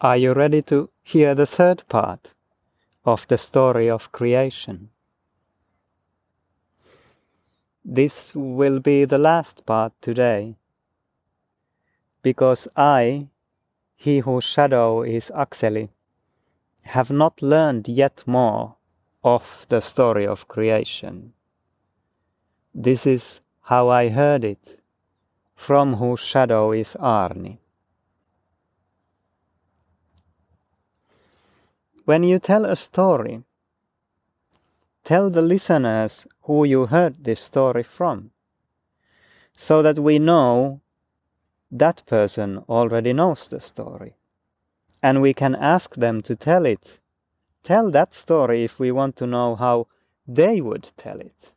Are you ready to hear the third part of the story of creation? This will be the last part today, because I, he whose shadow is Akseli, have not learned yet more of the story of creation. This is how I heard it, from whose shadow is Arni. When you tell a story, tell the listeners who you heard this story from, so that we know that person already knows the story. And we can ask them to tell it, tell that story if we want to know how they would tell it.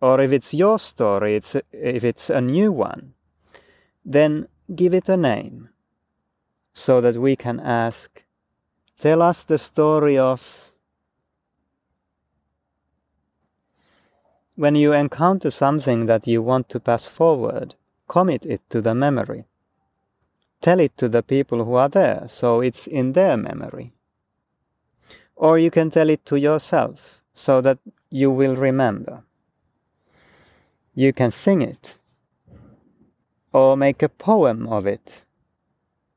Or if it's your story, it's, if it's a new one, then give it a name so that we can ask Tell us the story of when you encounter something that you want to pass forward, commit it to the memory. Tell it to the people who are there, so it's in their memory. Or you can tell it to yourself, so that you will remember. You can sing it, or make a poem of it,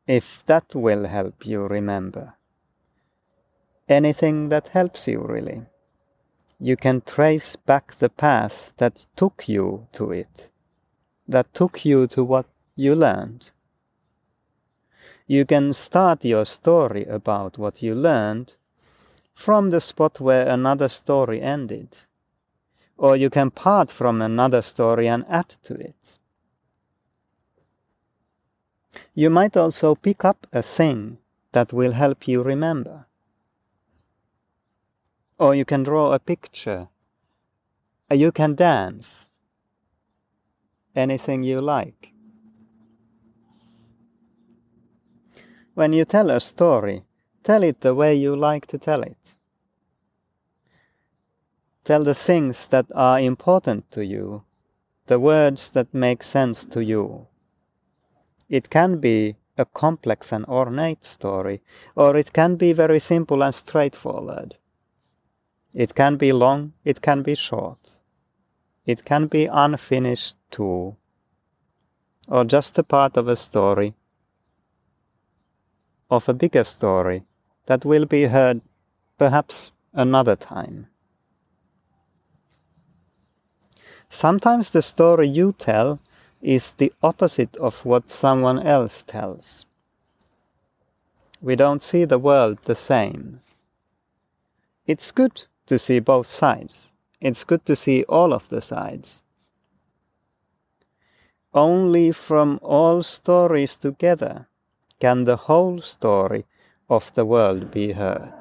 if that will help you remember anything that helps you really. You can trace back the path that took you to it, that took you to what you learned. You can start your story about what you learned from the spot where another story ended, or you can part from another story and add to it. You might also pick up a thing that will help you remember. Or you can draw a picture. Uh, you can dance. Anything you like. When you tell a story, tell it the way you like to tell it. Tell the things that are important to you, the words that make sense to you. It can be a complex and ornate story, or it can be very simple and straightforward. It can be long, it can be short. It can be unfinished too, or just a part of a story, of a bigger story that will be heard perhaps another time. Sometimes the story you tell is the opposite of what someone else tells. We don't see the world the same. It's good to see both sides. It's good to see all of the sides. Only from all stories together can the whole story of the world be heard.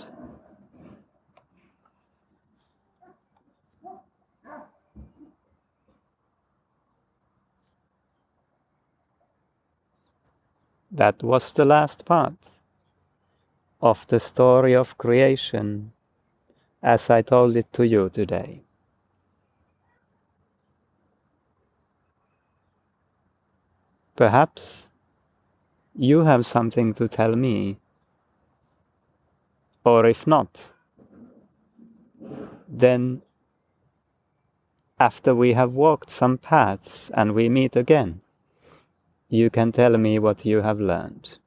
That was the last part of the story of creation as I told it to you today. Perhaps you have something to tell me, or if not, then after we have walked some paths and we meet again, you can tell me what you have learned.